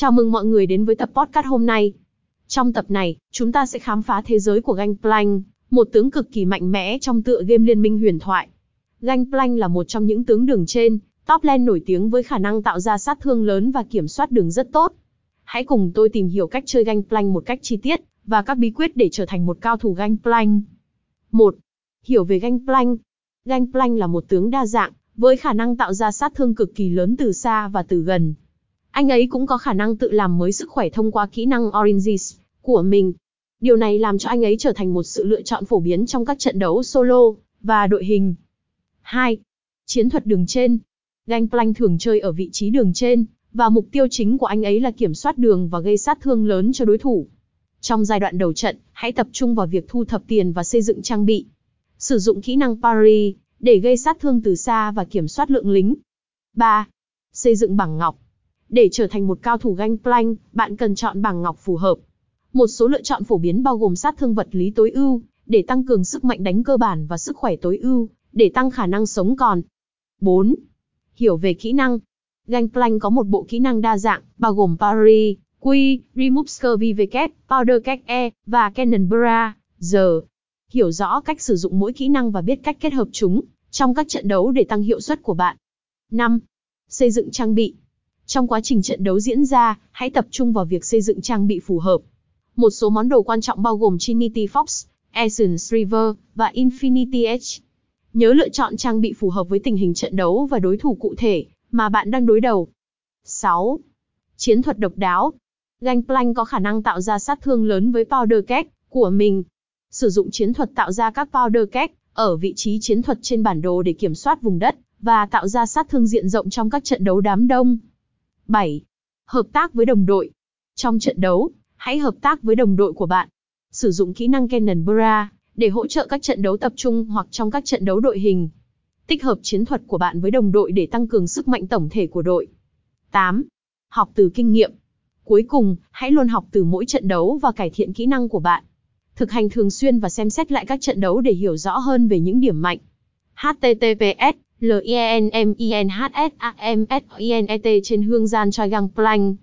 Chào mừng mọi người đến với tập podcast hôm nay. Trong tập này, chúng ta sẽ khám phá thế giới của Gangplank, một tướng cực kỳ mạnh mẽ trong tựa game liên minh huyền thoại. Gangplank là một trong những tướng đường trên, top lane nổi tiếng với khả năng tạo ra sát thương lớn và kiểm soát đường rất tốt. Hãy cùng tôi tìm hiểu cách chơi Gangplank một cách chi tiết, và các bí quyết để trở thành một cao thủ Gangplank. 1. Hiểu về Gangplank. Gangplank là một tướng đa dạng, với khả năng tạo ra sát thương cực kỳ lớn từ xa và từ gần. Anh ấy cũng có khả năng tự làm mới sức khỏe thông qua kỹ năng Oranges của mình. Điều này làm cho anh ấy trở thành một sự lựa chọn phổ biến trong các trận đấu solo và đội hình. 2. Chiến thuật đường trên. Gangplank thường chơi ở vị trí đường trên, và mục tiêu chính của anh ấy là kiểm soát đường và gây sát thương lớn cho đối thủ. Trong giai đoạn đầu trận, hãy tập trung vào việc thu thập tiền và xây dựng trang bị. Sử dụng kỹ năng parry để gây sát thương từ xa và kiểm soát lượng lính. 3. Xây dựng bảng ngọc. Để trở thành một cao thủ Gangplank, bạn cần chọn bảng ngọc phù hợp. Một số lựa chọn phổ biến bao gồm sát thương vật lý tối ưu, để tăng cường sức mạnh đánh cơ bản và sức khỏe tối ưu, để tăng khả năng sống còn. 4. Hiểu về kỹ năng. Gangplank có một bộ kỹ năng đa dạng, bao gồm Parry, Quy, Remove Scurvy VK, Powder Cách E, và Cannon Bra, giờ. Hiểu rõ cách sử dụng mỗi kỹ năng và biết cách kết hợp chúng, trong các trận đấu để tăng hiệu suất của bạn. 5. Xây dựng trang bị. Trong quá trình trận đấu diễn ra, hãy tập trung vào việc xây dựng trang bị phù hợp. Một số món đồ quan trọng bao gồm Trinity Fox, Essence River, và Infinity Edge. Nhớ lựa chọn trang bị phù hợp với tình hình trận đấu và đối thủ cụ thể mà bạn đang đối đầu. 6. Chiến thuật độc đáo. Gangplank có khả năng tạo ra sát thương lớn với Powder keg của mình. Sử dụng chiến thuật tạo ra các Powder keg ở vị trí chiến thuật trên bản đồ để kiểm soát vùng đất và tạo ra sát thương diện rộng trong các trận đấu đám đông. 7. Hợp tác với đồng đội. Trong trận đấu, hãy hợp tác với đồng đội của bạn. Sử dụng kỹ năng Cannon Bra để hỗ trợ các trận đấu tập trung hoặc trong các trận đấu đội hình. Tích hợp chiến thuật của bạn với đồng đội để tăng cường sức mạnh tổng thể của đội. 8. Học từ kinh nghiệm. Cuối cùng, hãy luôn học từ mỗi trận đấu và cải thiện kỹ năng của bạn. Thực hành thường xuyên và xem xét lại các trận đấu để hiểu rõ hơn về những điểm mạnh. https l i e n m i n h s a m s i n e t trên hương gian choi gang plank